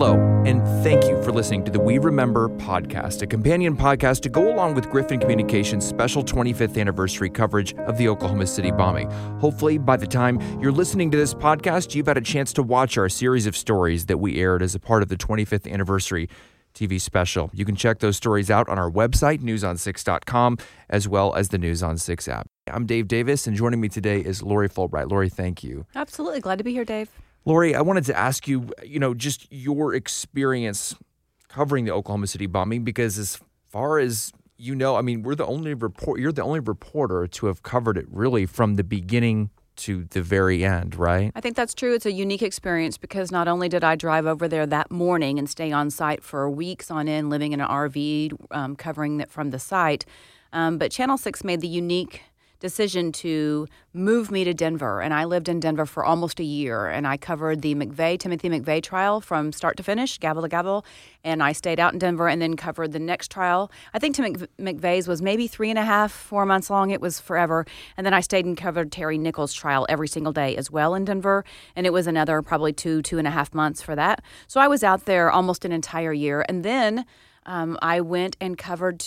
Hello, and thank you for listening to the We Remember podcast, a companion podcast to go along with Griffin Communications' special 25th anniversary coverage of the Oklahoma City bombing. Hopefully, by the time you're listening to this podcast, you've had a chance to watch our series of stories that we aired as a part of the 25th anniversary TV special. You can check those stories out on our website, newson6.com, as well as the News on 6 app. I'm Dave Davis, and joining me today is Lori Fullbright. Lori, thank you. Absolutely. Glad to be here, Dave. Lori, I wanted to ask you, you know, just your experience covering the Oklahoma City bombing because as far as you know, I mean, we're the only report you're the only reporter to have covered it really from the beginning to the very end, right? I think that's true. It's a unique experience because not only did I drive over there that morning and stay on site for weeks on end, living in an RV, um, covering it from the site, um, but Channel 6 made the unique decision to move me to Denver. And I lived in Denver for almost a year. And I covered the McVeigh, Timothy McVeigh trial from start to finish, gavel to gavel. And I stayed out in Denver and then covered the next trial. I think Tim McVeigh's was maybe three and a half, four months long. It was forever. And then I stayed and covered Terry Nichols' trial every single day as well in Denver. And it was another probably two, two and a half months for that. So I was out there almost an entire year. And then um, I went and covered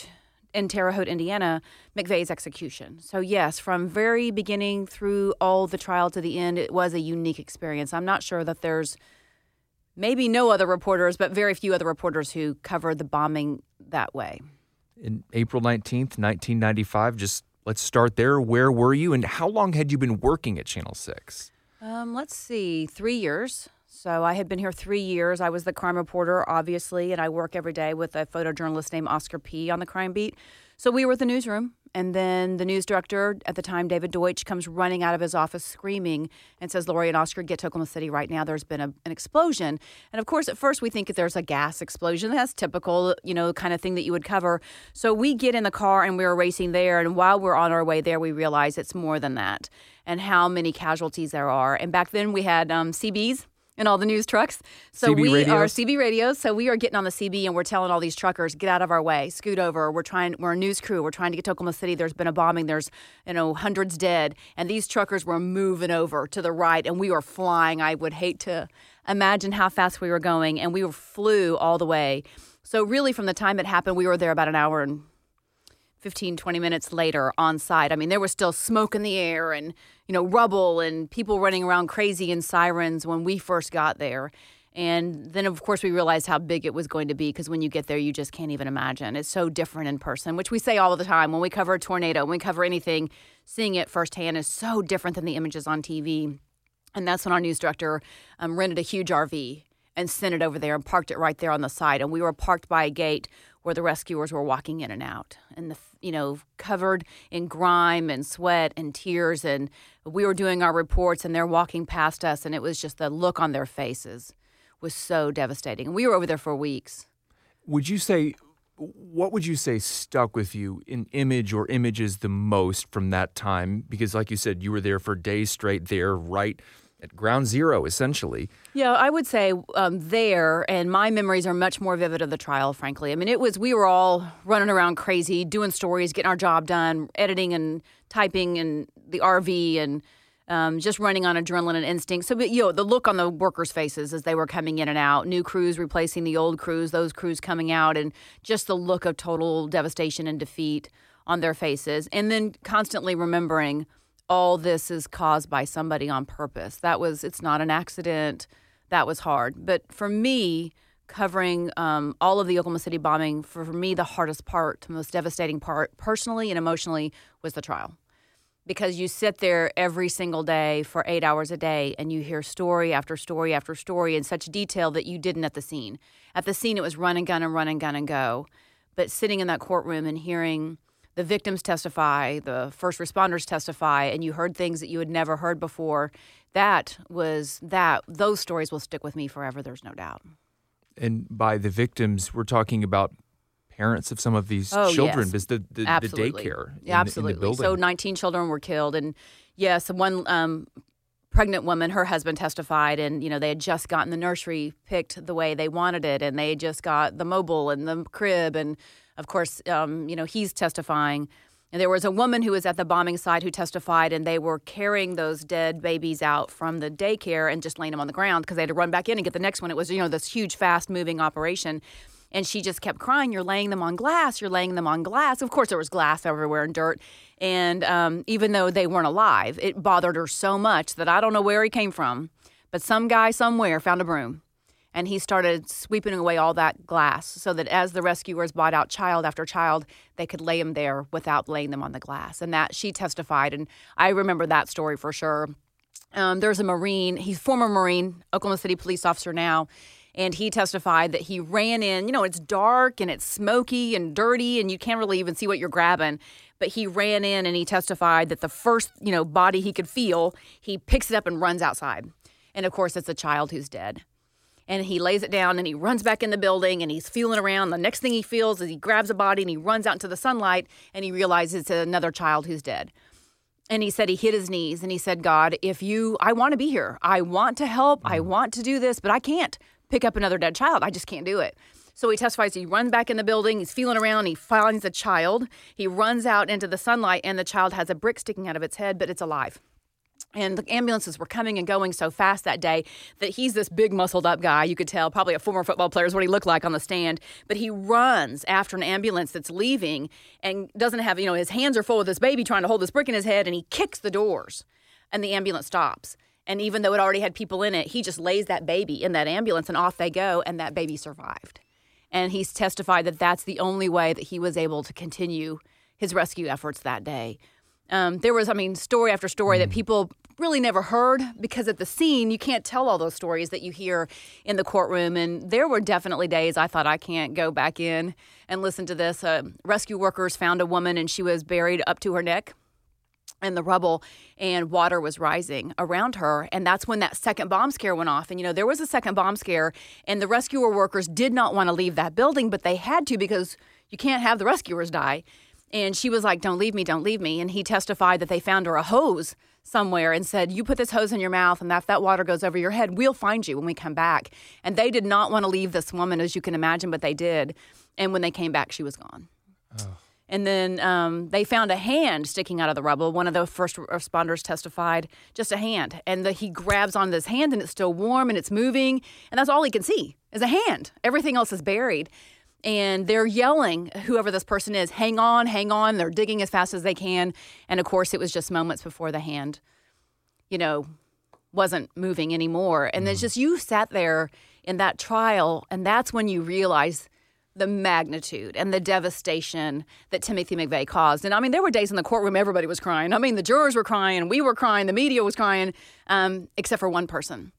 in Terre Haute, Indiana, McVeigh's execution. So, yes, from very beginning through all the trial to the end, it was a unique experience. I'm not sure that there's maybe no other reporters, but very few other reporters who covered the bombing that way. In April 19th, 1995, just let's start there. Where were you and how long had you been working at Channel 6? Um, let's see, three years. So I had been here three years. I was the crime reporter, obviously, and I work every day with a photojournalist named Oscar P. on the crime beat. So we were at the newsroom, and then the news director at the time, David Deutsch, comes running out of his office screaming and says, Lori and Oscar, get to Oklahoma City right now. There's been a, an explosion. And of course, at first we think that there's a gas explosion. That's typical, you know, kind of thing that you would cover. So we get in the car and we're racing there. And while we're on our way there, we realize it's more than that and how many casualties there are. And back then we had um, CBs in all the news trucks. So CB we radios? are CB radios. So we are getting on the CB and we're telling all these truckers, get out of our way, scoot over. We're trying. We're a news crew. We're trying to get to Oklahoma City. There's been a bombing. There's you know hundreds dead, and these truckers were moving over to the right, and we were flying. I would hate to imagine how fast we were going, and we were flew all the way. So really, from the time it happened, we were there about an hour and 15 20 minutes later on site. I mean there was still smoke in the air and you know rubble and people running around crazy in sirens when we first got there. And then of course we realized how big it was going to be because when you get there you just can't even imagine. It's so different in person which we say all the time. When we cover a tornado when we cover anything seeing it firsthand is so different than the images on tv and that's when our news director um, rented a huge rv and sent it over there and parked it right there on the site. and we were parked by a gate where the rescuers were walking in and out. And the you know covered in grime and sweat and tears and we were doing our reports and they're walking past us and it was just the look on their faces was so devastating. And we were over there for weeks. Would you say what would you say stuck with you in image or images the most from that time? Because like you said, you were there for days straight there, right at ground zero, essentially. Yeah, I would say um, there, and my memories are much more vivid of the trial, frankly. I mean, it was, we were all running around crazy, doing stories, getting our job done, editing and typing and the RV and um, just running on adrenaline and instinct. So, you know, the look on the workers' faces as they were coming in and out, new crews replacing the old crews, those crews coming out, and just the look of total devastation and defeat on their faces. And then constantly remembering all this is caused by somebody on purpose. That was, it's not an accident. That was hard. But for me, covering um, all of the Oklahoma City bombing, for, for me, the hardest part, the most devastating part, personally and emotionally, was the trial. Because you sit there every single day for eight hours a day and you hear story after story after story in such detail that you didn't at the scene. At the scene, it was run and gun and run and gun and go. But sitting in that courtroom and hearing the victims testify, the first responders testify, and you heard things that you had never heard before. That was that. Those stories will stick with me forever. There's no doubt. And by the victims, we're talking about parents of some of these Oh, children. yes. The, the, the daycare in the- Yeah, in, absolutely. the building. so 19 children were killed, and yes, one um, pregnant woman, her husband testified, and you know they had just gotten the nursery picked the way they wanted it, and they just got the mobile and the crib, and of course, um, you know he's testifying. And there was a woman who was at the bombing site who testified, and they were carrying those dead babies out from the daycare and just laying them on the ground because they had to run back in and get the next one. It was, you know, this huge, fast moving operation. And she just kept crying, You're laying them on glass. You're laying them on glass. Of course, there was glass everywhere and dirt. And um, even though they weren't alive, it bothered her so much that I don't know where he came from, but some guy somewhere found a broom and he started sweeping away all that glass so that as the rescuers brought out child after child they could lay them there without laying them on the glass. And that she testified and i remember that story for sure. Um, there's a marine he's former marine oklahoma city police officer now and he testified that he ran in you know it's dark and it's smoky and dirty and you can't really even see what you're grabbing but he ran in and he testified that the first you know body he could feel he picks it up and runs outside. And of course it's a child who's dead and he lays it down and he runs back in the building and he's feeling around. The next thing he feels is he grabs a body and he runs out into the sunlight and he realizes it's another child who's dead. And he said he hit his knees and he said, God, if you, I want to be here. I want to help. I mm. want to do this, but I can't pick up another dead child. I just can't do it. So he testifies he runs back in the building, he's feeling around, he finds a child. He runs out into the sunlight, and the child has a brick sticking out of its head, but it's alive. And the ambulances were coming and going so fast that day that he's this big muscled up guy. You could tell, probably a former football player is what he looked like on the stand. But he runs after an ambulance that's leaving and doesn't have, you know, his hands are full of this baby trying to hold this brick in his head and he kicks the doors and the ambulance stops. And even though it already had people in it, he just lays that baby in that ambulance and off they go. And that baby survived. And he's testified that that's the only way that he was able to continue his rescue efforts that day. Um, there was, I mean, story after story that mm. people really never heard because at the scene you can't tell all those stories that you hear in the courtroom. And there were definitely days i thought i can't go back in and listen to this. Uh, rescue workers found a woman and she was buried up to her neck in the rubble and water was rising around her. And that's when that second bomb scare went off. And you know there was a second bomb scare and the rescuer workers did not want to leave that building but they had to because you can't have the rescuers die. And she was like don't leave me don't leave me. And he testified that they found her a hose somewhere and said, You put this hose in your mouth, and if that water goes over your head, we'll find you when we come back. And they did not want to leave this woman, as you can imagine, but they did. And when they came back, she was gone. Oh. And then um, they found a hand sticking out of the rubble. One of the first responders testified, just a hand. And the, he grabs on this hand, and it's still warm and it's moving. And that's all he can see is a hand. Everything else is buried and they're yelling, whoever this person is, hang on, hang on. They're digging as fast as they can. And of course, it was just moments before the hand, you know, wasn't moving anymore. And mm. it's just you sat there in that trial, and that's when you realize the magnitude and the devastation that Timothy McVeigh caused. And I mean, there were days in the courtroom everybody was crying. I mean, the jurors were crying, we were crying, the media was crying, um, except for one person.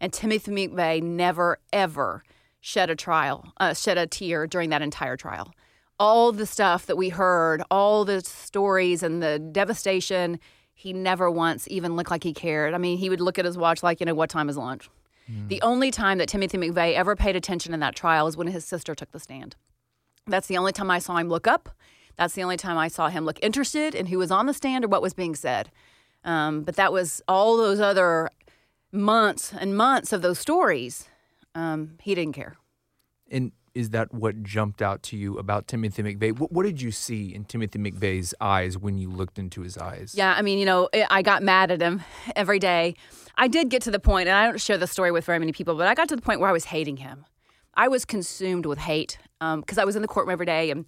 And Timothy McVeigh never, ever shed a trial, uh, shed a tear during that entire trial. All the stuff that we heard, all the stories and the devastation, he never once even looked like he cared. I mean, he would look at his watch like, you know, what time is lunch? Mm. The only time that Timothy McVeigh ever paid attention in that trial is when his sister took the stand. That's the only time I saw him look up. That's the only time I saw him look interested in who was on the stand or what was being said. Um, but that was all those other months and months of those stories um, he didn't care. And is that what jumped out to you about Timothy McVeigh? What, what, did you see in Timothy McVeigh's eyes when you looked into his eyes? Yeah, I mean, you know, I got mad at him every day. I did get to the point, and I don't share the story with very many people, but I got to the point where I was hating him. I was consumed with hate because um, I was in the courtroom every day. And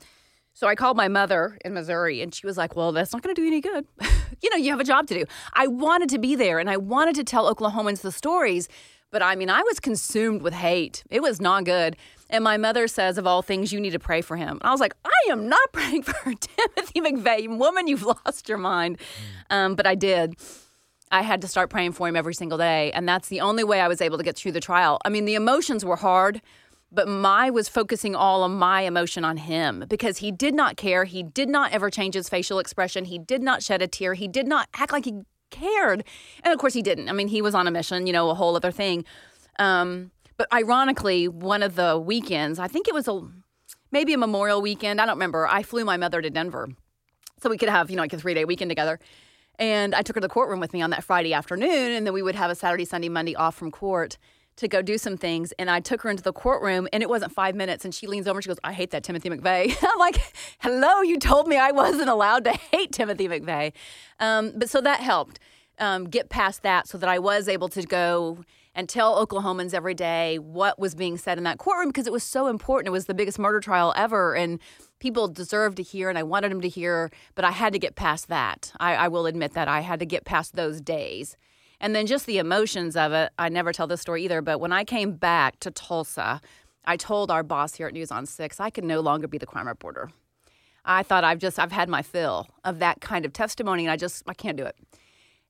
so I called my mother in Missouri, and she was like, Well, that's not going to do any good. you know, you have a job to do. I wanted to be there, and I wanted to tell Oklahomans the stories but I mean, I was consumed with hate. It was not good. And my mother says, of all things, you need to pray for him. And I was like, I am not praying for Timothy McVeigh. Woman, you've lost your mind. Mm. Um, but I did. I had to start praying for him every single day. And that's the only way I was able to get through the trial. I mean, the emotions were hard, but my was focusing all of my emotion on him because he did not care. He did not ever change his facial expression. He did not shed a tear. He did not act like he cared. And of course, he didn't. I mean, he was on a mission, you know, a whole other thing. Um, but ironically, one of the weekends, I think it was a maybe a Memorial weekend. I don't remember. I flew my mother to Denver so we could have, you know, like a three day weekend together. And I took her to the courtroom with me on that Friday afternoon, and then we would have a Saturday, Sunday, Monday off from court to go do some things. And I took her into the courtroom and it wasn't five minutes. And she leans over and she goes, I hate that Timothy McVeigh. I'm like, hello, you told me I wasn't allowed to hate Timothy McVeigh. Um, but so that helped um, get past that so that I was able to go and tell Oklahomans every day what was being said in that courtroom because it was so important. It was the biggest murder trial ever. And people deserved to hear, and I wanted them to hear, but I had to get past that. I, I will admit that I had to get past those days. And then just the emotions of it. I never tell this story either, but when I came back to Tulsa, I told our boss here at News on Six I could no longer be the crime reporter. I thought I've just I've had my fill of that kind of testimony, and I just I can't do it.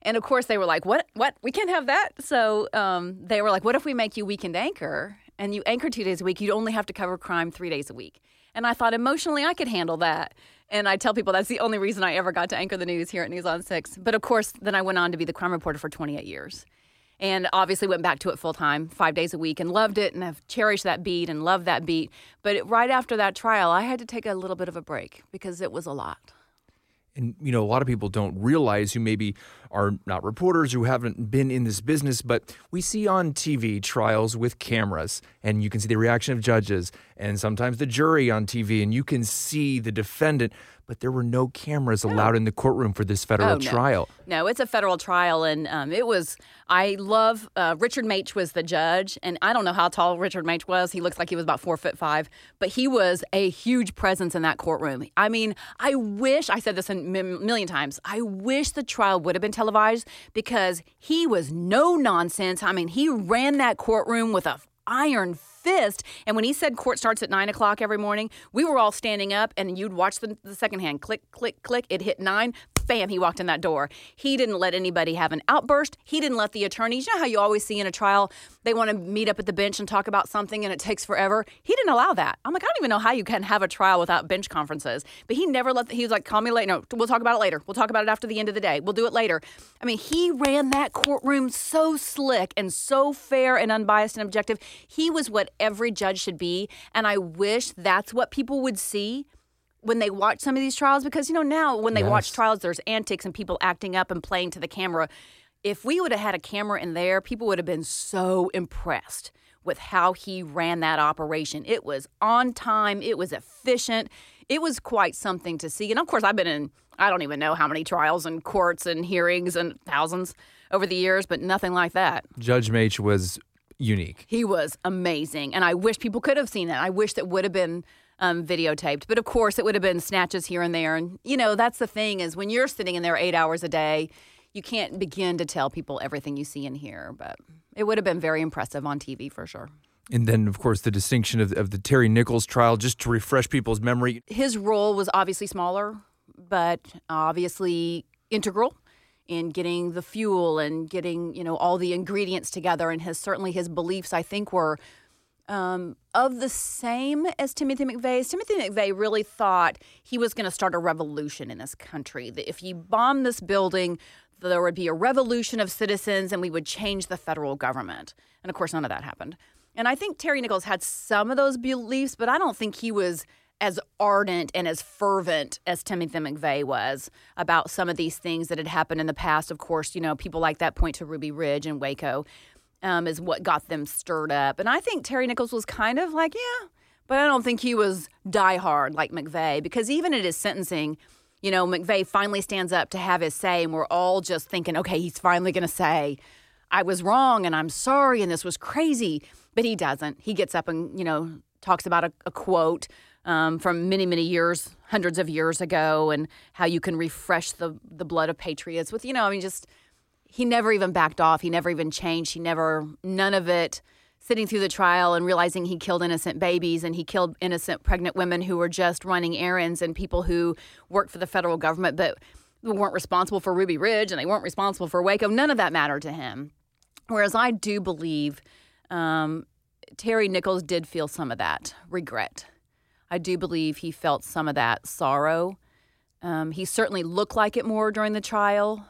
And of course, they were like, "What? What? We can't have that." So um, they were like, "What if we make you weekend anchor and you anchor two days a week? You'd only have to cover crime three days a week." And I thought emotionally, I could handle that. And I tell people that's the only reason I ever got to anchor the news here at News on Six. But of course, then I went on to be the crime reporter for 28 years. And obviously went back to it full time, five days a week, and loved it and have cherished that beat and loved that beat. But right after that trial, I had to take a little bit of a break because it was a lot and you know a lot of people don't realize who maybe are not reporters who haven't been in this business but we see on TV trials with cameras and you can see the reaction of judges and sometimes the jury on TV and you can see the defendant but there were no cameras allowed in the courtroom for this federal Oh, no. trial No, it's a federal trial, and um, it was. I love uh, Richard Matsch was the judge, and I don't know how tall Richard Matsch was. He looks like he was about four foot five, but he was a huge presence in that courtroom. I mean, I wish I said this a m- million times. I wish the trial would have been televised because he was no nonsense. I mean, he ran that courtroom with a iron fist. And when he said court starts at nine o'clock every morning, we were all standing up and you'd watch the, the second hand click, click, click. It hit nine. Bam, he walked in that door. He didn't let anybody have an outburst. He didn't let the attorneys, you know how you always see in a trial, they want to meet up at the bench and talk about something and it takes forever. He didn't allow that. I'm like, I don't even know how you can have a trial without bench conferences. But he never let, the, he was like, call me later. No, we'll talk about it later. We'll talk about it after the end of the day. We'll do it later. I mean, he ran that courtroom so slick and so fair and unbiased and objective. He was what every judge should be. And I wish that's what people would see when they watch some of these trials because you know now when they watch trials there's antics and people acting up and playing to the camera. If we would have had a camera in there people would have been so impressed with how he ran that operation. It was on time. It was efficient. It was quite something to see. And of course i've been in i don't even know how many trials and courts and hearings and thousands over the years but nothing like that. Judge Matsch was unique he was amazing, and I wish people could have seen it. I wish that would have been um, videotaped, but of course, it would have been snatches here and there. And you know, that's the thing is when you're sitting in there eight hours a day, you can't begin to tell people everything you see and hear. But it would have been very impressive on TV for sure. and then of course the distinction of, of the Terry Nichols trial just to refresh people's memory His role was obviously smaller, but obviously integral in getting the fuel and getting you know all the ingredients together. And his certainly his beliefs, I think, were um, of the same as Timothy McVeigh's. Timothy McVeigh really thought he was going to start a revolution in this country. That if he bombed this building, there would be a revolution of citizens and we would change the federal government. And of course, none of that happened. And I think Terry Nichols had some of those beliefs, but I don't think he was as ardent and as fervent as Timothy McVeigh was about some of these things that had happened in the past. Of course, you know, people like that point to Ruby Ridge and Waco um, is what got them stirred up. And I think Terry Nichols was kind of like, yeah, but I don't think he was diehard like McVeigh because even at his sentencing, you know, McVeigh finally stands up to have his say, and we're all just thinking, okay, he's finally going to say, I was wrong and I'm sorry and this was crazy. But he doesn't. He gets up and, you know, talks about a, a quote um, from many, many years, hundreds of years ago, and how you can refresh the, the blood of patriots with, you know, I mean, just he never even backed off. He never even changed. He never, none of it. Sitting through the trial and realizing he killed innocent babies and he killed innocent pregnant women who were just running errands and people who worked for the federal government but weren't responsible for Ruby Ridge and they weren't responsible for Waco. None of that mattered to him. Whereas I do believe um, Terry Nichols did feel some of that regret. I do believe he felt some of that sorrow. Um, he certainly looked like it more during the trial.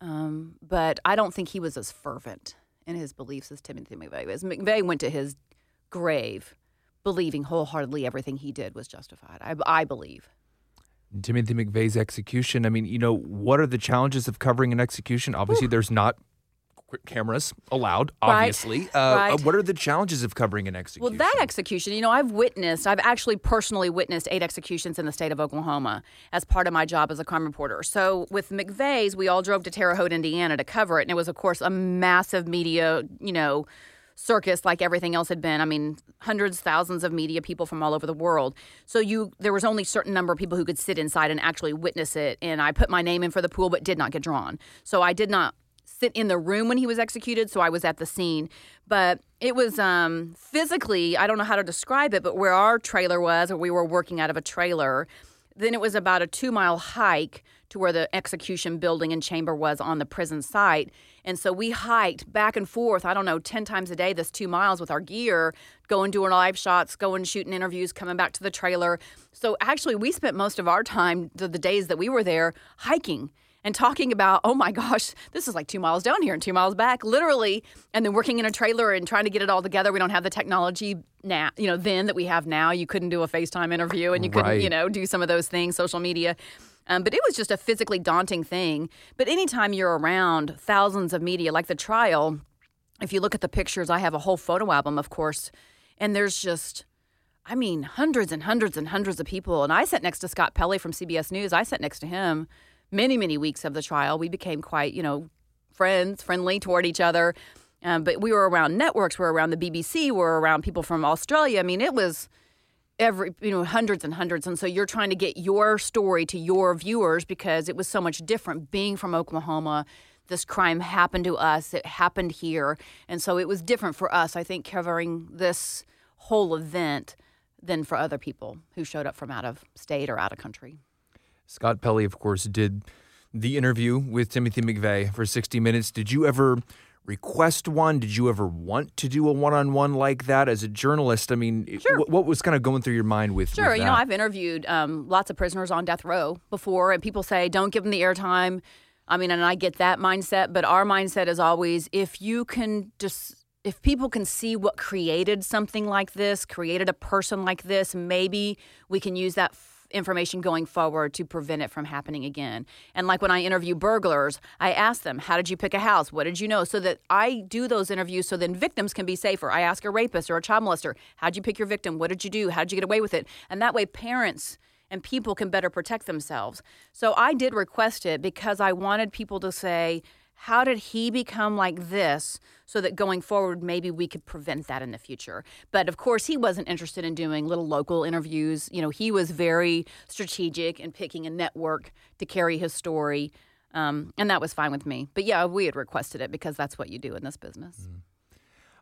Um, but I don't think he was as fervent in his beliefs as Timothy McVeigh was. McVeigh went to his grave believing wholeheartedly everything he did was justified. I, I believe. Timothy McVeigh's execution. I mean, you know, what are the challenges of covering an execution? Obviously, there's not cameras allowed, Right. obviously. Uh, Right. uh, what are the challenges of covering an execution? Well, that execution, you know, I've witnessed, I've actually personally witnessed eight executions in the state of Oklahoma as part of my job as a crime reporter. So with McVeigh's, we all drove to Terre Haute, Indiana to cover it. And it was, of course, a massive media, you know, circus like everything else had been. I mean, hundreds, thousands of media people from all over the world. So you there was only a certain number of people who could sit inside and actually witness it. And I put my name in for the pool but did not get drawn. So I did not sit in the room when he was executed, so I was at the scene. But it was um, physically, I don't know how to describe it, but where our trailer was, or we were working out of a trailer, then it was about a two mile hike to where the execution building and chamber was on the prison site. And so we hiked back and forth, I don't know, 10 times a day, this two miles with our gear, going doing live shots, going shooting interviews, coming back to the trailer. So actually, we spent most of our time, the, the days that we were there, hiking and talking about, oh my gosh, this is like two miles down here and two miles back, literally, and then working in a trailer and trying to get it all together. We don't have the technology now, you know, then that we have now. You couldn't do a FaceTime interview and you couldn't, Right. you know, do some of those things, social media. Um, but it was just a physically daunting thing. But anytime you're around thousands of media, like the trial, if you look at the pictures, I have a whole photo album, of course, and there's just, I mean, hundreds and hundreds and hundreds of people. And I sat next to Scott Pelley from CBS News. I sat next to him many, many weeks of the trial. We became quite, you know, friends, friendly toward each other. Um, but we were around networks, we were around the BBC, we were around people from Australia. I mean, it was every you know hundreds and hundreds and so you're trying to get your story to your viewers because it was so much different being from Oklahoma this crime happened to us it happened here and so it was different for us i think covering this whole event than for other people who showed up from out of state or out of country Scott Pelley, of course, did the interview with Timothy McVeigh for 60 Minutes. Did you ever request one? Did you ever want to do a one on one like that as a journalist? I mean, Sure. wh- what was kind of going through your mind with Sure, with you know. I've interviewed um, lots of prisoners on death row before, and people say, don't give them the airtime. I mean, and I get that mindset, but our mindset is always if you can just, if people can see what created something like this, created a person like this, maybe we can use that. Information going forward to prevent it from happening again. And like when I interview burglars, I ask them, How did you pick a house? What did you know? So that I do those interviews so then victims can be safer. I ask a rapist or a child molester, How'd you pick your victim? What did you do? How did you get away with it? And that way, parents and people can better protect themselves. So I did request it because I wanted people to say, how did he become like this so that going forward maybe we could prevent that in the future? But of course he wasn't interested in doing little local interviews. You know he was very strategic in picking a network to carry his story um, and that was fine with me. But yeah we had requested it because that's what you do in this business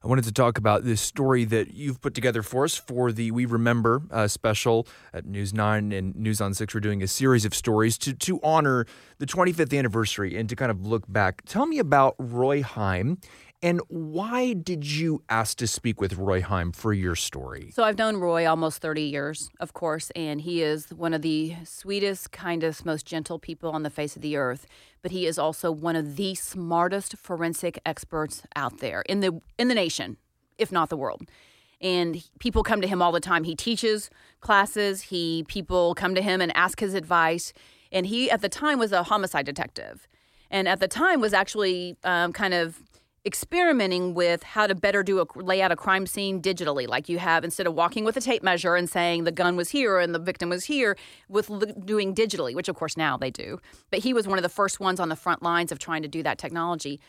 I wanted to talk about this story that you've put together for us for the We Remember uh, special at News 9 and News on 6. We're doing a series of stories to, to honor the 25th anniversary and to kind of look back. Tell me about Roy Heim and why did you ask to speak with Roy Heim for your story? So I've known Roy almost 30 years, of course, and he is one of the sweetest, kindest, most gentle people on the face of the earth. But he is also one of the smartest forensic experts out there in the in the nation, if not the world. And people come to him all the time. He teaches classes. He people come to him and ask his advice. And he at the time was a homicide detective, and at the time was actually um, kind of experimenting with how to better do a lay out a crime scene digitally like you have instead of walking with a tape measure and saying the gun was here and the victim was here with l- doing digitally which of course now they do. But he was one of the first ones on the front lines of trying to do that technology.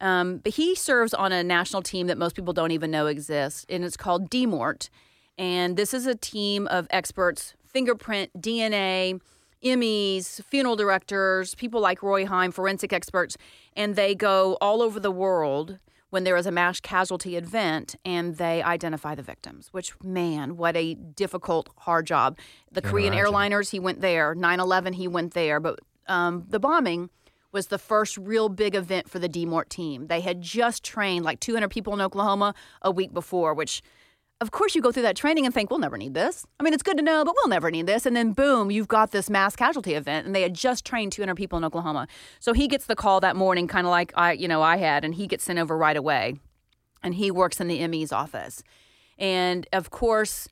Um, but he serves on a national team that most people don't even know exists and it's called DMORT and this is a team of experts fingerprint dna MEs, funeral directors, people like Roy Heim, forensic experts, and they go all over the world when there is a mass casualty event and they identify the victims, which, man, what a difficult, hard job. The Korean imagine. airliners, he went there. 9 11, he went there. But um, the bombing was the first real big event for the DMORT team. They had just trained like 200 people in Oklahoma a week before, which of course you go through that training and think we'll never need this. I mean it's good to know but we'll never need this. And then boom you've got this mass casualty event and they had just trained 200 people in oklahoma. So he gets the call that morning kind of like i you know i had and he gets sent over right away. And he works in the ME's office. And of course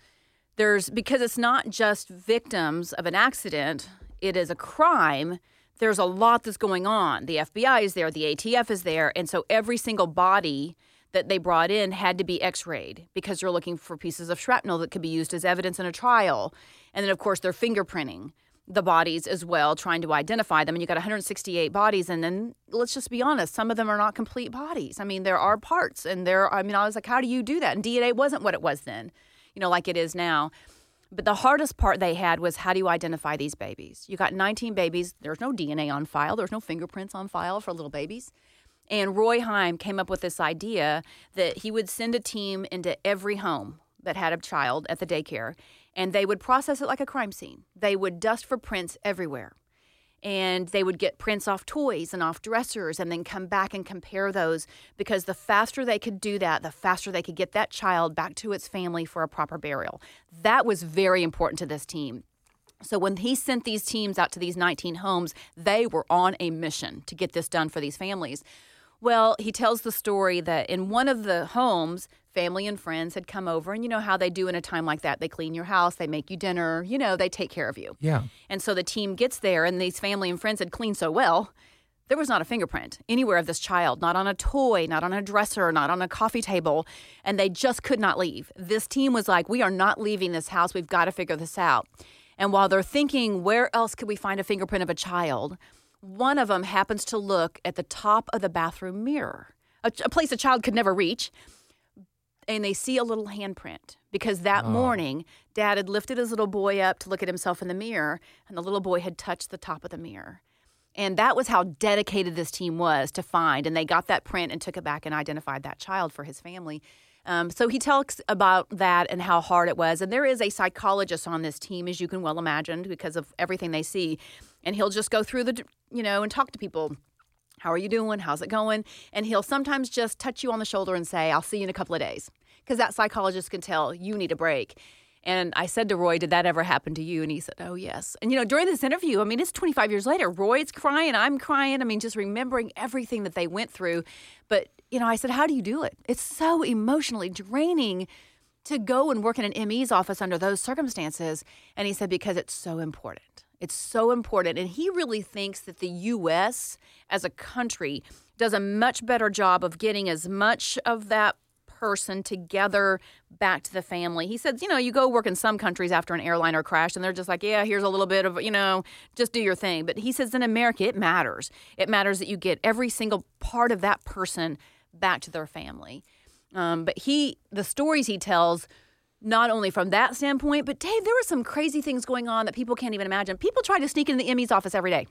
there's because it's not just victims of an accident it is a crime there's a lot that's going on. The FBI is there, the ATF is there, and so every single body that they brought in had to be x-rayed because they're looking for pieces of shrapnel that could be used as evidence in a trial. And then of course they're fingerprinting the bodies as well, trying to identify them. And you got 168 bodies, and then let's just be honest, some of them are not complete bodies. I mean, there are parts, and there. I mean, I was like, how do you do that? And DNA wasn't what it was then, you know, like it is now. But the hardest part they had was how do you identify these babies? You got 19 babies. There's no DNA on file. There's no fingerprints on file for little babies. And Roy Heim came up with this idea that he would send a team into every home that had a child at the daycare and they would process it like a crime scene. They would dust for prints everywhere. And they would get prints off toys and off dressers and then come back and compare those because the faster they could do that, the faster they could get that child back to its family for a proper burial. That was very important to this team. So when he sent these teams out to these 19 homes, they were on a mission to get this done for these families. Well, he tells the story that in one of the homes, family and friends had come over, and you know how they do in a time like that. They clean your house, they make you dinner, you know, they take care of you. Yeah. And so the team gets there, and these family and friends had cleaned so well. There was not a fingerprint anywhere of this child, not on a toy, not on a dresser, not on a coffee table, and they just could not leave. This team was like, We are not leaving this house. We've got to figure this out. And while they're thinking, Where else could we find a fingerprint of a child? One of them happens to look at the top of the bathroom mirror, a, a place a child could never reach, and they see a little handprint because that Oh. morning dad had lifted his little boy up to look at himself in the mirror, and the little boy had touched the top of the mirror. And that was how dedicated this team was to find. And they got that print and took it back and identified that child for his family. Um, so he talks about that and how hard it was. And there is a psychologist on this team, as you can well imagine, because of everything they see. And he'll just go through the, you know, and talk to people. How are you doing? How's it going? And he'll sometimes just touch you on the shoulder and say, I'll see you in a couple of days. Because that psychologist can tell you need a break. And I said to Roy, Did that ever happen to you? And he said, Oh, yes. And, you know, during this interview, I mean, it's 25 years later. Roy's crying. I'm crying. I mean, just remembering everything that they went through. But, you know, I said, How do you do it? It's so emotionally draining to go and work in an ME's office under those circumstances. And he said, Because it's so important. It's so important. And he really thinks that the U.S. as a country does a much better job of getting as much of that person together back to the family. He said, you know, you go work in some countries after an airliner crash and they're just like, yeah, here's a little bit of, you know, just do your thing. But he says in America, it matters. It matters that you get every single part of that person back to their family. Um, but he, the stories he tells, not only from that standpoint, but Dave, there were some crazy things going on that people can't even imagine. People try to sneak into the ME's office every day.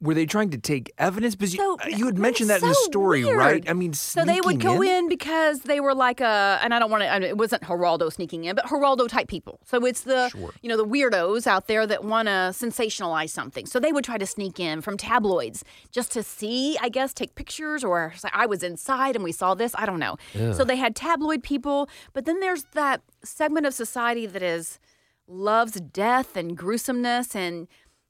Were they trying to take evidence? Because you, So- uh, you had mentioned that in the story, weird. right? I mean, So they would go in? because they were like a, and I don't want to. I mean, it wasn't Geraldo sneaking in, but Geraldo type people. So it's the, Sure. you know, the weirdos out there that want to sensationalize something. So they would try to sneak in from tabloids just to see, I guess, take pictures or say, I was inside and we saw this. I don't know. So they had tabloid people, but then there's that segment of society that is loves death and gruesomeness and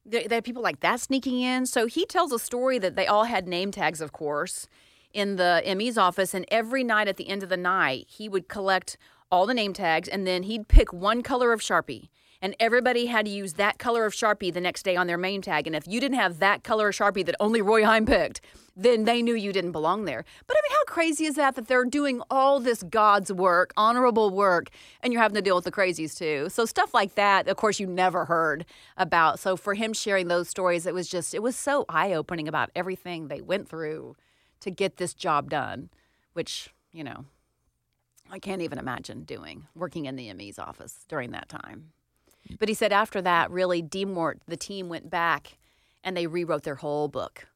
there, there people like that sneaking in. So he tells a story that they all had name tags, of course, in the ME's office. And every night at the end of the night, he would collect all the name tags and then he'd pick one color of Sharpie. And everybody had to use that color of Sharpie the next day on their name tag. And if you didn't have that color of Sharpie that only Roy Heim picked, then they knew you didn't belong there. But I mean, how crazy is that that they're doing all this God's work, honorable work, and you're having to deal with the crazies too? So stuff like that, of course, you never heard about. So for him sharing those stories, it was just, it was so eye opening about everything they went through to get this job done, which, you know, I can't even imagine doing, working in the ME's office during that time. But he said after that, really, DMORT, the team went back and they rewrote their whole book.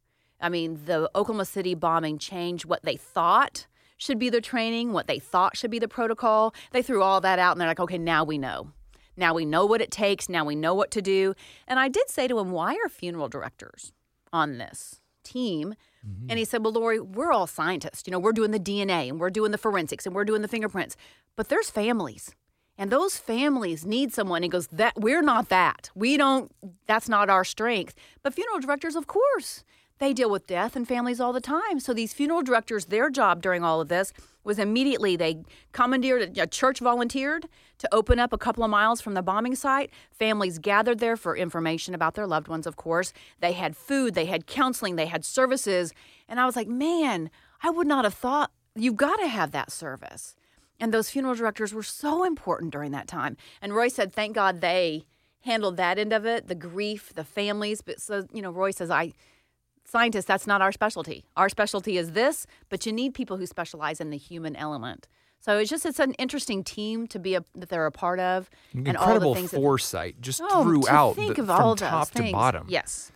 I mean, the Oklahoma City bombing changed what they thought should be the training, what they thought should be the protocol. They threw all that out and they're like, okay, now we know. Now we know what it takes. Now we know what to do. And I did say to him, why are funeral directors on this team? Mm-hmm. And he said, well, Lori, we're all scientists. You know, we're doing the DNA and we're doing the forensics and we're doing the fingerprints, but there's families. And those families need someone. He goes, that we're not that. We don't. That's not our strength. But funeral directors, of course, they deal with death and families all the time. So these funeral directors, their job during all of this was immediately they commandeered a church volunteered to open up a couple of miles from the bombing site. Families gathered there for information about their loved ones, of course. They had food, they had counseling, they had services. And I was like, man, I would not have thought you've got to have that service. And those funeral directors were so important during that time. And Roy said, thank God they handled that end of it, the grief, the families. But so, you know, Roy says, I scientists, that's not our specialty. Our specialty is this, but you need people who specialize in the human element. So it's just it's an interesting team to be a, that they're a part of, and all the things foresight that, just oh, throughout, think the, of from all top to bottom. Yes,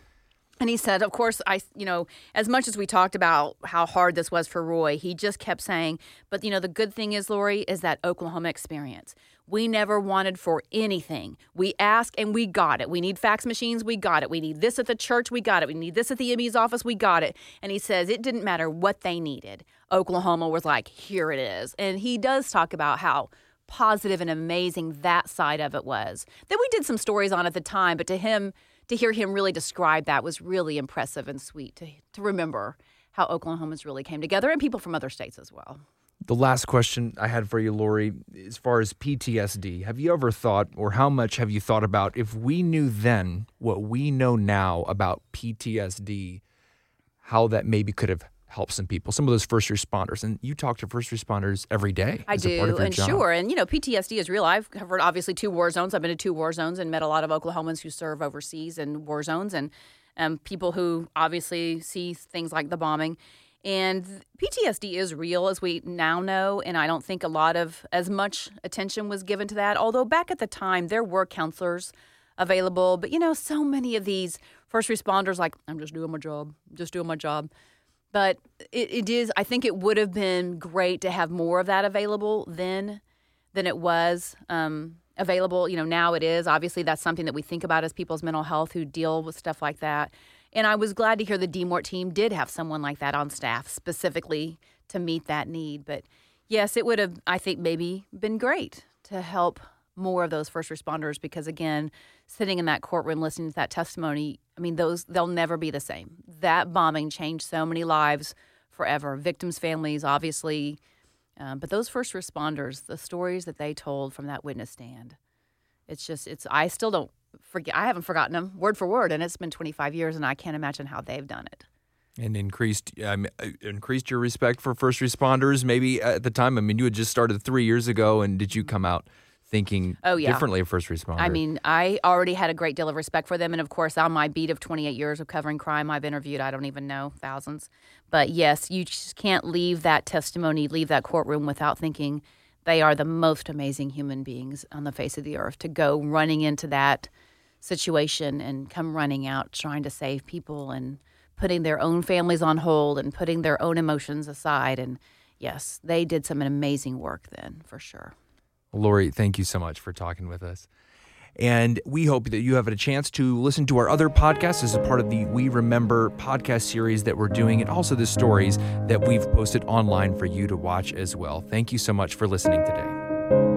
and he said, of course, I, you know, as much as we talked about how hard this was for Roy, he just kept saying, but, you know, the good thing is, Lori, is that Oklahoma experience. We never wanted for anything. We asked and we got it. We need fax machines, we got it. We need this at the church, we got it. We need this at the ME's office, we got it. And he says it didn't matter what they needed. Oklahoma was like, here it is. And he does talk about how positive and amazing that side of it was. Then we did some stories on at the time, but to him, to hear him really describe that was really impressive and sweet to, to remember how Oklahoma's really came together and people from other states as well. The last question I had for you, Lori, as far as PTSD, have you ever thought, or how much have you thought about, if we knew then what we know now about PTSD, how that maybe could have help some people, some of those first responders. And you talk to first responders every day. I do, and job. sure. And you know, PTSD is real. I've covered obviously two war zones. I've been to two war zones and met a lot of Oklahomans who serve overseas in war zones, and um, people who obviously see things like the bombing. And PTSD is real, as we now know, and I don't think a lot of as much attention was given to that. Although back at the time, there were counselors available, but you know, so many of these first responders, like, I'm just doing my job, just doing my job but it, it is, I think it would have been great to have more of that available then than it was um, available. You know, now it is. Obviously, that's something that we think about as people's mental health who deal with stuff like that. And I was glad to hear the DMORT team did have someone like that on staff specifically to meet that need. But yes, it would have, I think, maybe been great to help more of those first responders because, again, sitting in that courtroom listening to that testimony, I mean, those they'll never be the same. That bombing changed so many lives forever. Victims' families, obviously, um, but those first responders, the stories that they told from that witness stand, it's just it's. I still don't forget. I haven't forgotten them word for word, and it's been 25 years, and I can't imagine how they've done it. And increased um, increased your respect for first responders. Maybe at the time, I mean, you had just started three years ago, and did you come out? Thinking oh, yeah. differently of first responders. I mean, I already had a great deal of respect for them. And of course, on my beat of 28 years of covering crime, I've interviewed, I don't even know, thousands. But yes, you just can't leave that testimony, leave that courtroom without thinking they are the most amazing human beings on the face of the earth to go running into that situation and come running out trying to save people and putting their own families on hold and putting their own emotions aside. And yes, they did some amazing work then, for sure. Lori, thank you so much for talking with us. And we hope that you have a chance to listen to our other podcasts as a part of the We Remember podcast series that we're doing, and also the stories that we've posted online for you to watch as well. Thank you so much for listening today.